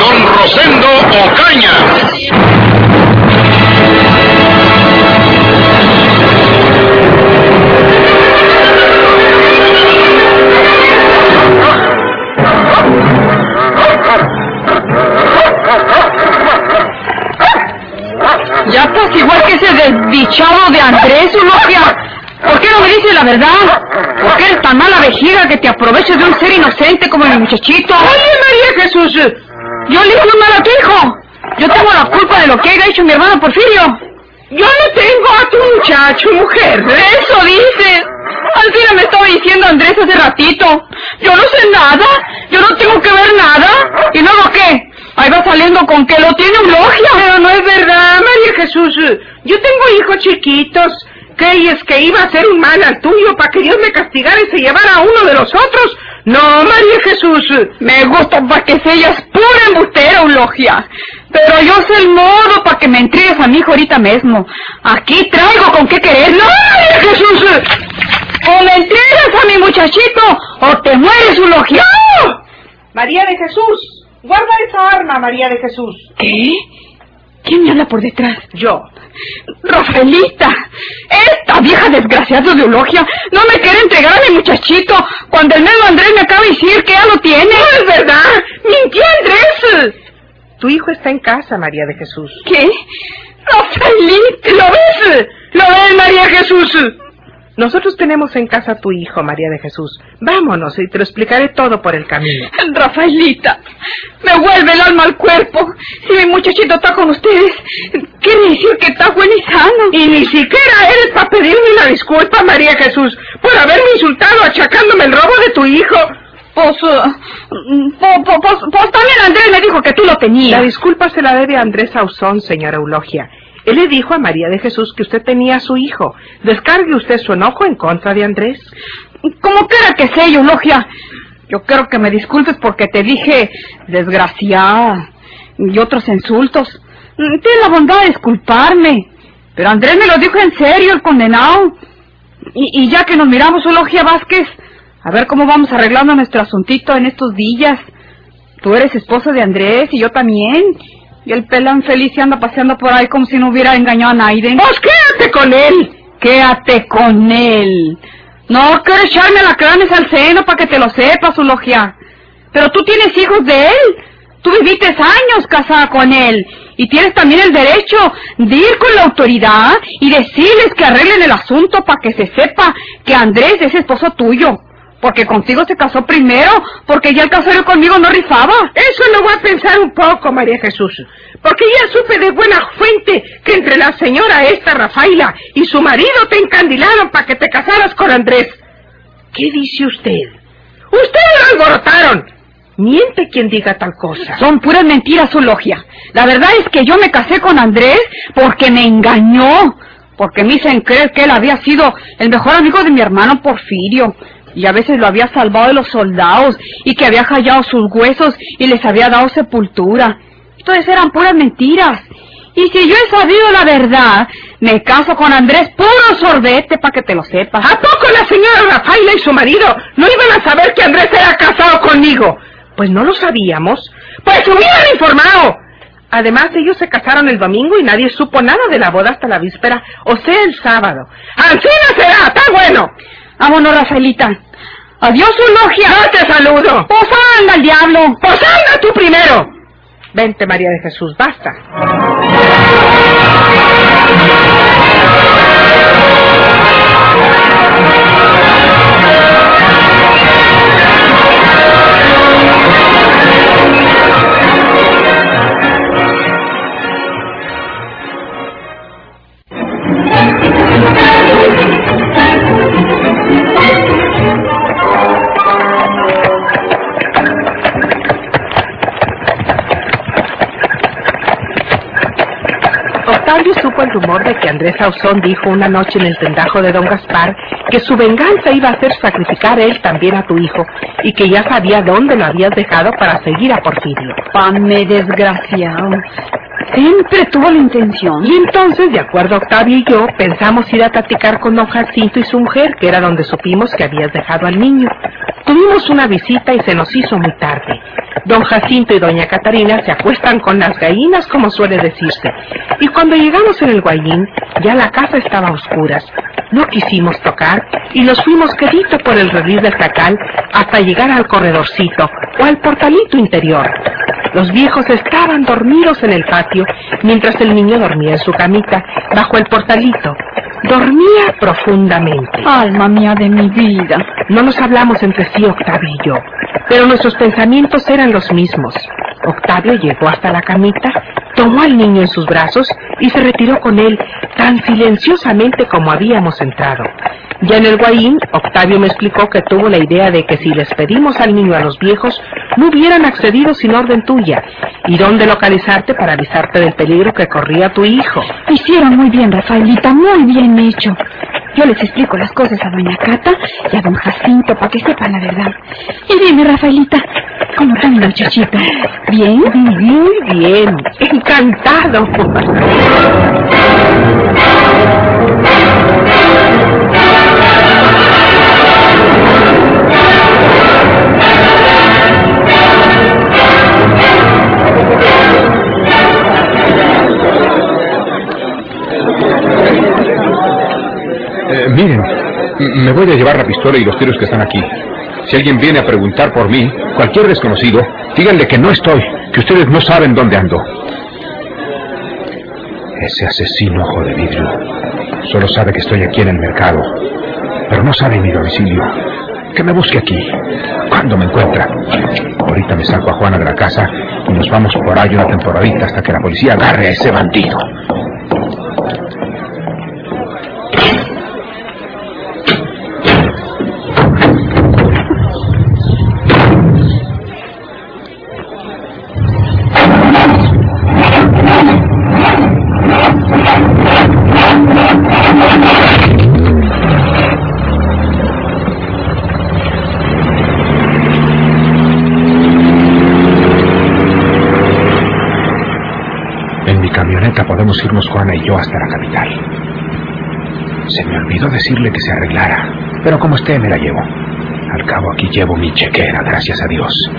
don Rosendo Ocaña. Ya estás igual que ese desdichado de Andrés, Ulofia. ¿Por qué no me dices la verdad? ¿Por qué eres tan mala vejiga que te aproveches de un ser inocente como mi muchachito? Oye, María Jesús, Yo le hice un mal a tu hijo. Yo tengo la culpa de lo que haya hecho mi hermano Porfirio. yo no tengo a tu muchacho, mujer. Eso dices. Al fin me estaba diciendo Andrés hace ratito. Yo no sé nada. Yo no tengo que ver nada. ¿Y luego qué? Ahí va saliendo con que lo tiene un logia. Pero no es verdad, María Jesús. Yo tengo hijos chiquitos. ¿Qué? ¿Y es que iba a ser un mal al tuyo para que Dios me castigara y se llevara a uno de los otros? No, María Jesús. Me gusta para que seas pura embustera, Eulogia. Pero yo sé el modo para que me entregues a mi hijo ahorita mismo. Aquí traigo con qué querer. ¡No, María Jesús! O me entregas a mi muchachito o te mueres, Eulogia. María de Jesús. Guarda esa arma, María de Jesús. ¿Qué? ¿Quién me habla por detrás? Yo. Rafaelita, esta vieja desgraciada de Eulogia no me quiere entregar a mi muchachito cuando el mismo Andrés me acaba de decir que ya lo tiene. No es verdad. Mintió Andrés. Tu hijo está en casa, María de Jesús. ¿Qué? Rafaelita, ¿lo ves? ¿Lo ves, María Jesús? Nosotros tenemos en casa a tu hijo, María de Jesús. Vámonos y te lo explicaré todo por el camino. Rafaelita, me vuelve el alma al cuerpo. Si mi muchachito está con ustedes, quiere decir que está bueno y sano. Y ni siquiera eres para pedirme una disculpa, María Jesús, por haberme insultado achacándome el robo de tu hijo. Pues, uh, pues, pues, pues también Andrés me dijo que tú lo La tenías. disculpa se la debe a Andrés Ausón, señora Eulogia. Él le dijo a María de Jesús que usted tenía a su hijo. Descargue usted su enojo en contra de Andrés. Como quiera que sea, Eulogia. Yo quiero que me disculpes porque te dije desgraciada y otros insultos. Mm, Tienes la bondad de disculparme. Pero Andrés me lo dijo en serio, el condenado. Y, y ya que nos miramos, Eulogia Vázquez, a ver cómo vamos arreglando nuestro asuntito en estos días. Tú eres esposa de Andrés y yo también. Y el pelón feliz anda paseando por ahí como si no hubiera engañado a Naiden. Pues quédate con él. Quédate con él. No quiero echarme la cranes al seno para que te lo sepas, Eulogia. Pero tú tienes hijos de él. Tú viviste años casada con él. Y tienes también el derecho de ir con la autoridad y decirles que arreglen el asunto para que se sepa que Andrés es esposo tuyo. Porque contigo se casó primero, porque ya el casorio conmigo no rifaba. Eso lo voy a pensar un poco, María Jesús. Porque ya supe de buena fuente que entre la señora esta Rafaela y su marido te encandilaron para que te casaras con Andrés. ¿Qué dice usted? Ustedes lo alborotaron. Miente quien diga tal cosa. Son puras mentiras, su logia. La verdad es que yo me casé con Andrés porque me engañó. Porque me hicieron creer que él había sido el mejor amigo de mi hermano Porfirio. Y a veces lo había salvado de los soldados y que había hallado sus huesos y les había dado sepultura. Entonces eran puras mentiras. Y si yo he sabido la verdad, me caso con Andrés puro sorbete para que te lo sepas. ¿A poco la señora Rafaela y su marido no iban a saber que Andrés era casado conmigo? Pues no lo sabíamos. Pues hubieran informado. Además, ellos se casaron el domingo y nadie supo nada de la boda hasta la víspera, o sea, el sábado. ¡Así será! ¡Está bueno! Vámonos, Rafaelita. Adiós, su logia. ¡No te saludo! Pues anda al diablo. ¡Pues anda tú primero! Vente, María de Jesús, basta. Andrés Ausón dijo una noche en el tendajo de don Gaspar que su venganza iba a ser sacrificar él también a tu hijo y que ya sabía dónde lo habías dejado para seguir a Porfirio. Pame, desgraciado. Siempre tuvo la intención. Y entonces, de acuerdo a Octavio y yo, pensamos ir a platicar con don Jacinto y su mujer, que era donde supimos que habías dejado al niño. Tuvimos una visita y se nos hizo muy tarde. Don Jacinto y doña Catarina se acuestan con las gallinas, como suele decirse. Y cuando llegamos en el guayín, ya la casa estaba a oscuras. No quisimos tocar y nos fuimos quedito por el redil del jacal hasta llegar al corredorcito o al portalito interior. Los viejos estaban dormidos en el patio mientras el niño dormía en su camita bajo el portalito. Dormía profundamente. Alma mía de mi vida. No nos hablamos entre sí, Octavio y yo, pero nuestros pensamientos eran los mismos. Octavio llegó hasta la camita, tomó al niño en sus brazos y se retiró con él tan silenciosamente como habíamos entrado. Ya en el Guaín, Octavio me explicó que tuvo la idea de que si les pedimos al niño a los viejos, no hubieran accedido sin orden tuya, y dónde localizarte para avisarte del peligro que corría tu hijo. Hicieron muy bien, Rafaelita, muy bien hecho. Yo les explico las cosas a doña Cata y a don Jacinto para que sepan la verdad. Y dime, Rafaelita, ¿cómo está mi muchachito? ¿Bien? Muy bien, encantado. Me voy a llevar la pistola y los tiros que están aquí. Si alguien viene a preguntar por mí, cualquier desconocido, díganle que no estoy, que ustedes no saben dónde ando. Ese asesino ojo de vidrio solo sabe que estoy aquí en el mercado, pero no sabe mi domicilio. Que me busque aquí, cuando me encuentra. Ahorita me saco a Juana de la casa y nos vamos por ahí una temporadita hasta que la policía agarre a ese bandido. Camioneta podemos irnos Juana y yo hasta la capital. Se me olvidó decirle que se arreglara, pero como esté me la llevo. Al cabo aquí llevo mi chequera, gracias a Dios.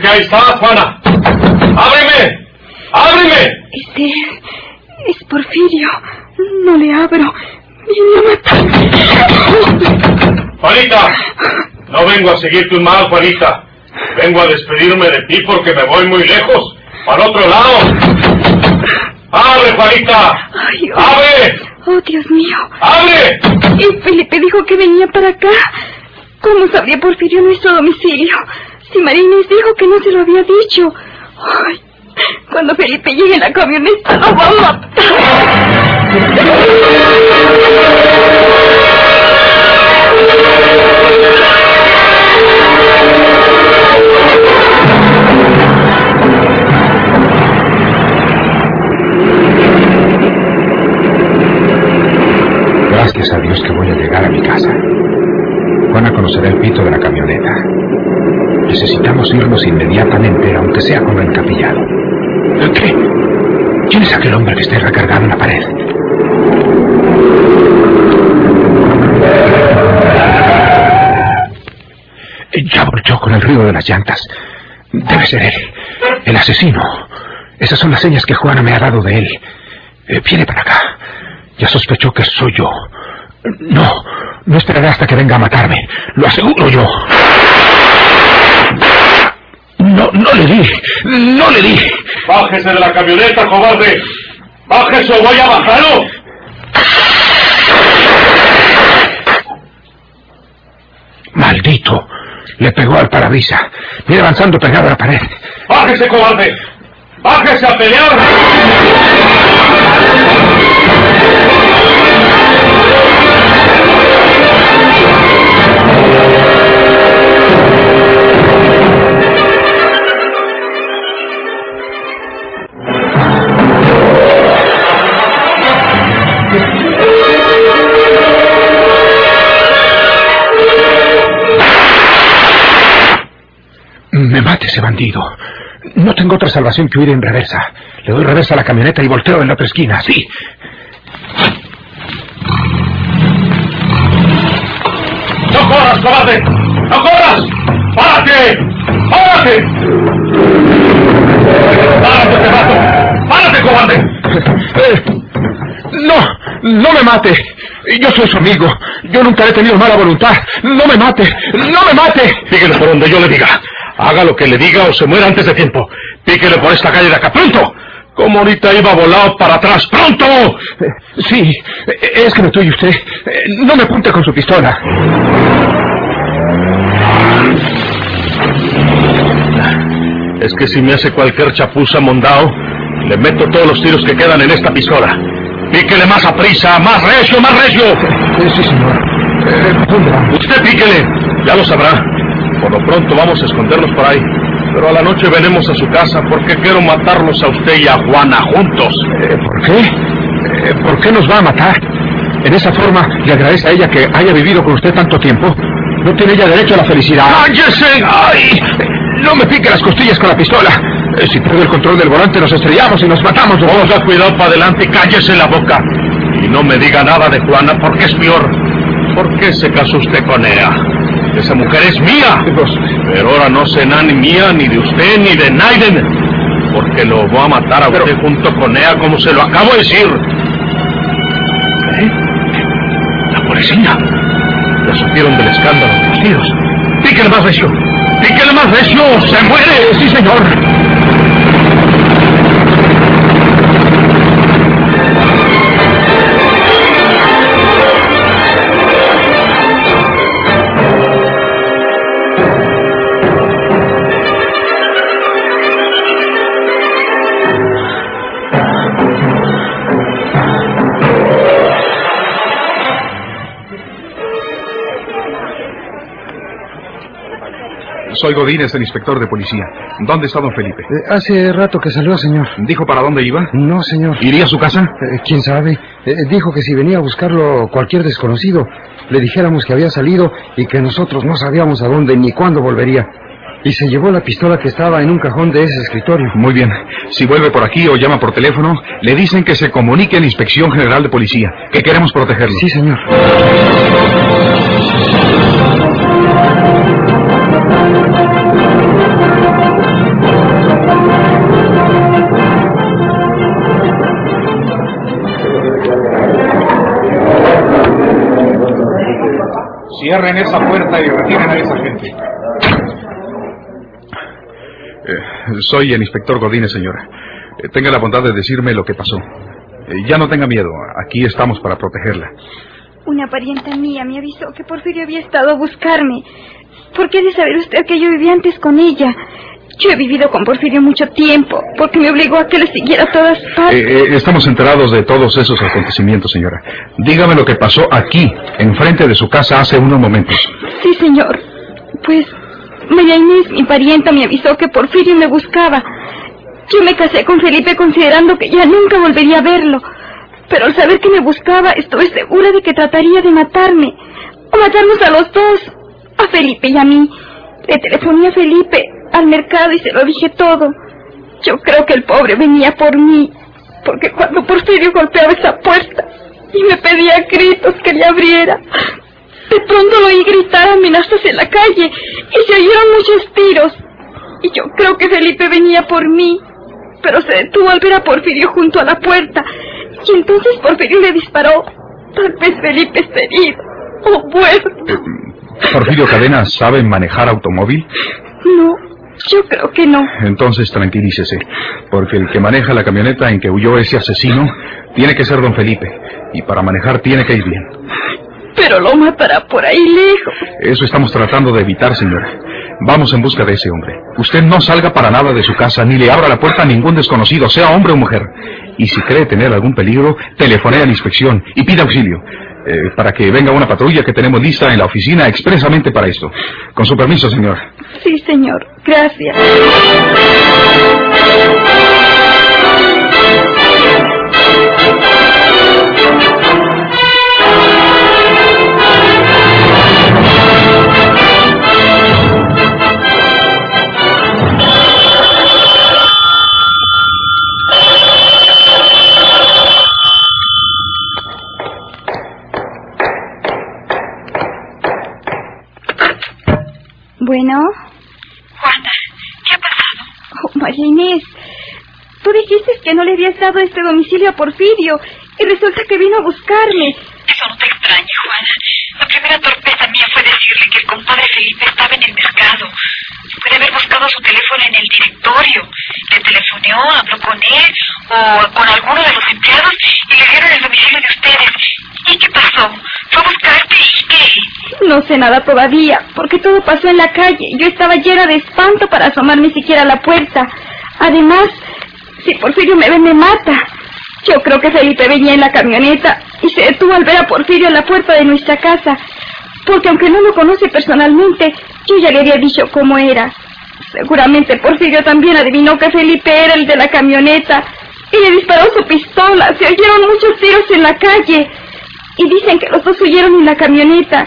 Que ahí estás, Juana. ¡Ábreme! ¡Ábreme! Este es Porfirio. No le abro. Viene a matarme. Juanita, no vengo a seguirte un mal, Juanita. Vengo a despedirme de ti porque me voy muy lejos, para otro lado. ¡Abre, Juanita! Ay, oh, ¡Abre! oh, Dios mío. ¡Abre! Y Felipe dijo que venía para acá. ¿Cómo sabría Porfirio nuestro domicilio? Si Marines dijo que no se lo había dicho. Ay, cuando Felipe llegue en la camioneta lo va a matar. Gracias a Dios que voy a llegar a mi casa. Juana conocerá el pito de la camioneta. Necesitamos irnos inmediatamente, aunque sea el encapillado. ¿Qué? ¿Quién es aquel hombre que está recargado en la pared? Ya volteó con el ruido de las llantas. Debe ser él, el asesino. Esas son las señas que Juana me ha dado de él. Eh, viene para acá. Ya sospechó que soy yo. No, no esperará hasta que venga a matarme. Lo aseguro yo. No, no le di. No le di. ¡Bájese de la camioneta, cobarde! ¡Bájese o voy a bajarlo! Maldito. Le pegó al parabrisas. Viene avanzando pegado a la pared. ¡Bájese, cobarde! ¡Bájese a pelear! Mate ese bandido. No tengo otra salvación que huir en reversa. Le doy reversa a la camioneta y volteo en la otra esquina. Sí. ¡No corras, cobarde! ¡No corras! ¡Párate! ¡Párate! ¡Párate, te mato! ¡Párate, cobarde! Eh, no, no me mate. Yo soy su amigo. Yo nunca he tenido mala voluntad. No me mate. No me mate. Píquele por donde yo le diga. Haga lo que le diga o se muera antes de tiempo. Píquele por esta calle de acá. ¡Pronto! Como ahorita iba volado para atrás. ¡Pronto! Sí, es que me estoy usted. No me apunte con su pistola. Es que si me hace cualquier chapuza mondao, le meto todos los tiros que quedan en esta pistola. Píquele más a prisa, más recio, más recio. Sí, señor. Eh. Usted píquele, ya lo sabrá. Por lo pronto vamos a escondernos por ahí. Pero a la noche venimos a su casa porque quiero matarlos a usted y a Juana juntos. Eh, ¿Por qué? Eh, ¿Por qué nos va a matar? En esa forma le agradece a ella que haya vivido con usted tanto tiempo. No tiene ella derecho a la felicidad. ¡Cállese! ¡Ay! No me pique las costillas con la pistola. Eh, Si pierdo el control del volante nos estrellamos y nos matamos. los dos. Ponga cuidado para adelante y cállese la boca. Y no me diga nada de Juana porque es peor. ¿Por qué se casó usted con ella? Esa mujer es mía. Pero ahora no será ni mía, ni de usted, ni de Naiden. Porque lo voy a matar a usted junto con ella, como se lo acabo de decir. ¿Eh? La policía. Ya supieron del escándalo de los tiros. Píquele más recio. Píquele más recio. Se muere. sí, señor. Soy Godínez, el inspector de policía. ¿Dónde está don Felipe? Eh, hace rato que salió, señor. ¿Dijo para dónde iba? No, señor. ¿Iría a su casa? Eh, ¿Quién sabe? Eh, dijo que si venía a buscarlo cualquier desconocido, le dijéramos que había salido y que nosotros no sabíamos a dónde ni cuándo volvería. Y se llevó la pistola que estaba en un cajón de ese escritorio. Muy bien. Si vuelve por aquí o llama por teléfono, le dicen que se comunique a la Inspección General de Policía, que queremos protegerlo. Sí, señor. Cierren esa puerta y retiren a esa gente. Eh, soy el inspector Godínez, señora. Eh, tenga la bondad de decirme lo que pasó. Eh, ya no tenga miedo. Aquí estamos para protegerla. Una parienta mía me avisó que Porfirio había estado a buscarme. ¿Por qué ha de saber usted que yo vivía antes con ella? Yo he vivido con Porfirio mucho tiempo, porque me obligó a que le siguiera a todas partes. Eh, eh, estamos enterados de todos esos acontecimientos, señora. Dígame lo que pasó aquí, enfrente de su casa, hace unos momentos. Sí, señor. Pues María Inés, mi parienta, me avisó que Porfirio me buscaba. Yo me casé con Felipe considerando que ya nunca volvería a verlo. Pero al saber que me buscaba, estuve segura de que trataría de matarme. O matarnos a los dos. A Felipe y a mí. Le telefoné a Felipe al mercado y se lo dije todo. Yo creo que el pobre venía por mí. Porque cuando Porfirio golpeaba esa puerta y me pedía a gritos que le abriera, de pronto lo oí gritar amenazas en la calle y se oyeron muchos tiros. Y yo creo que Felipe venía por mí, pero se detuvo al ver a Porfirio junto a la puerta. Y entonces Porfirio le disparó. Tal vez Felipe está herido o muerto. ¿Porfirio Cadena sabe manejar automóvil? No, yo creo que no. Entonces tranquilícese, porque el que maneja la camioneta en que huyó ese asesino tiene que ser don Felipe, y para manejar tiene que ir bien. Pero lo matará por ahí lejos. Eso estamos tratando de evitar, señora. Vamos en busca de ese hombre. Usted no salga para nada de su casa ni le abra la puerta a ningún desconocido, sea hombre o mujer. Y si cree tener algún peligro, telefonee a la inspección y pida auxilio. Eh, para que venga una patrulla que tenemos lista en la oficina expresamente para esto. Con su permiso, señor. Sí, señor. Gracias. Dado este domicilio a Porfirio y resulta que vino a buscarme. Eso no te extraña, Juana. La primera torpeza mía fue decirle que el compadre Felipe estaba en el mercado. Puede haber buscado su teléfono en el directorio. Le telefoneó, habló con él o con alguno de los empleados y le dieron el domicilio de ustedes. ¿Y qué pasó? ¿Fue a buscarte y qué? No sé nada todavía, porque todo pasó en la calle. Yo estaba llena de espanto para asomarme siquiera a la puerta. Además, si Porfirio me ve, me mata. Yo creo que Felipe venía en la camioneta y se detuvo al ver a Porfirio en la puerta de nuestra casa. Porque aunque no lo conoce personalmente, yo ya le había dicho cómo era. Seguramente Porfirio también adivinó que Felipe era el de la camioneta y le disparó su pistola. Se oyeron muchos tiros en la calle y dicen que los dos huyeron en la camioneta.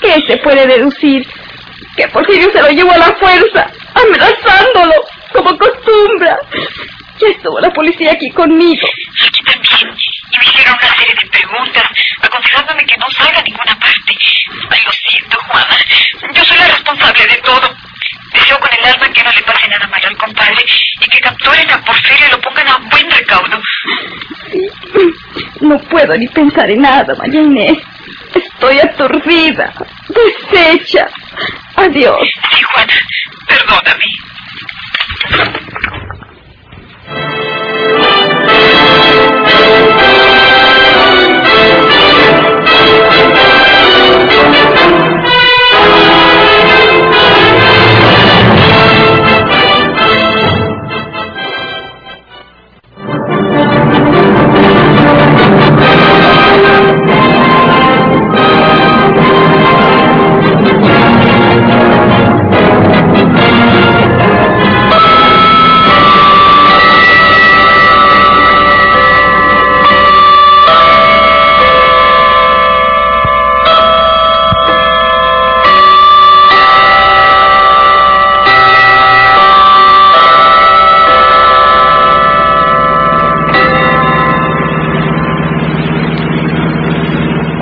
¿Qué se puede deducir? Que Porfirio se lo llevó a la fuerza, amenazándolo, como acostumbra. Ya estuvo la policía aquí conmigo. Aquí también. Y me hicieron una serie de preguntas, aconsejándome que no salga a ninguna parte. Ay, lo siento, Juana. Yo soy la responsable de todo. Deseo con el alma que no le pase nada malo al compadre y que capturen a Porfirio y lo pongan a buen recaudo. No puedo ni pensar en nada, María Inés. Estoy aturdida, deshecha. Adiós. Sí, Juana, perdóname.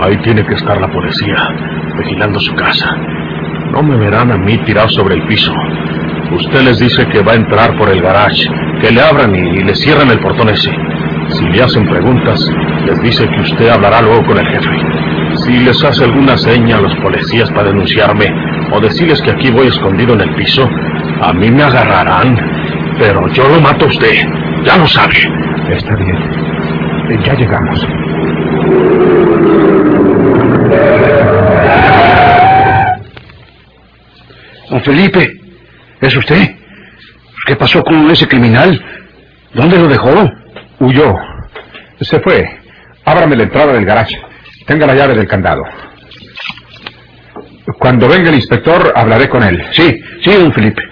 Ahí tiene que estar la policía, vigilando su casa. No me verán a mí tirado sobre el piso. Usted les dice que va a entrar por el garage, que le abran y, y le cierren el portón ese. Si le hacen preguntas, les dice que usted hablará luego con el jefe. Si les hace alguna seña a los policías para denunciarme o decirles que aquí voy escondido en el piso, a mí me agarrarán. Pero yo lo mato a usted, ya lo sabe. Está bien. Ya llegamos. Don Felipe, ¿es usted? ¿Qué pasó con ese criminal? ¿Dónde lo dejó? Huyó. Se fue. Ábrame la entrada del garage. Tenga la llave del candado. Cuando venga el inspector, hablaré con él. Sí, sí, don Felipe.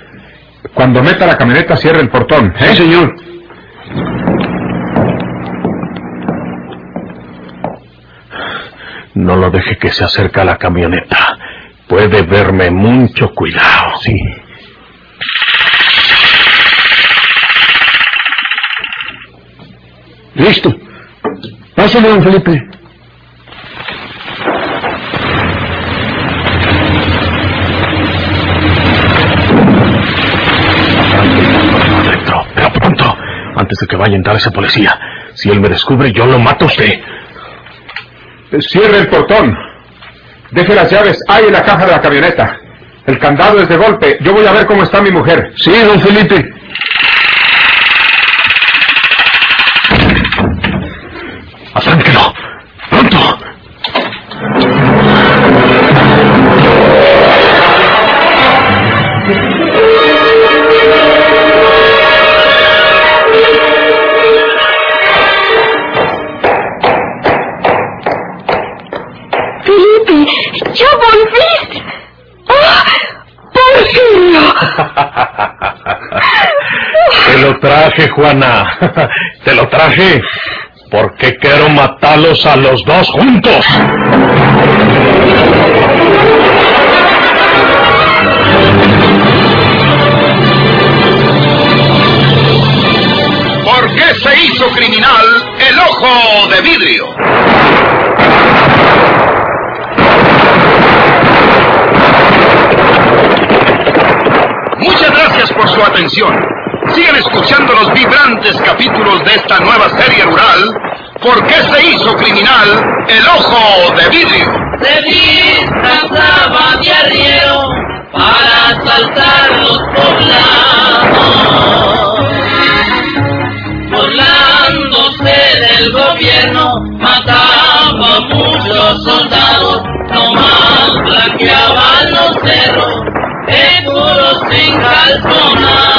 Cuando meta la camioneta, cierre el portón. ¿eh? Sí, señor. No lo deje que se acerque a la camioneta. Puede verme mucho cuidado. Sí. Listo. Pásale, don Felipe. Pero pronto, antes de que vaya a entrar ese policía. Si él me descubre, yo lo mato a usted. Cierre el portón. Deje las llaves ahí en la caja de la camioneta. El candado es de golpe. Yo voy a ver cómo está mi mujer. Sí, don Felipe. Traje, Juana. Te lo traje porque quiero matarlos a los dos juntos. ¿Por qué se hizo criminal el ojo de vidrio? Muchas gracias por su atención. Sigan escuchando los vibrantes capítulos de esta nueva serie rural. ¿Por qué se hizo criminal el ojo de vidrio? Se disfrazaba de arriero para asaltar los poblados. Burlándose del gobierno, mataba a muchos soldados, nomás blanqueaban los cerros, seguros sin calzones.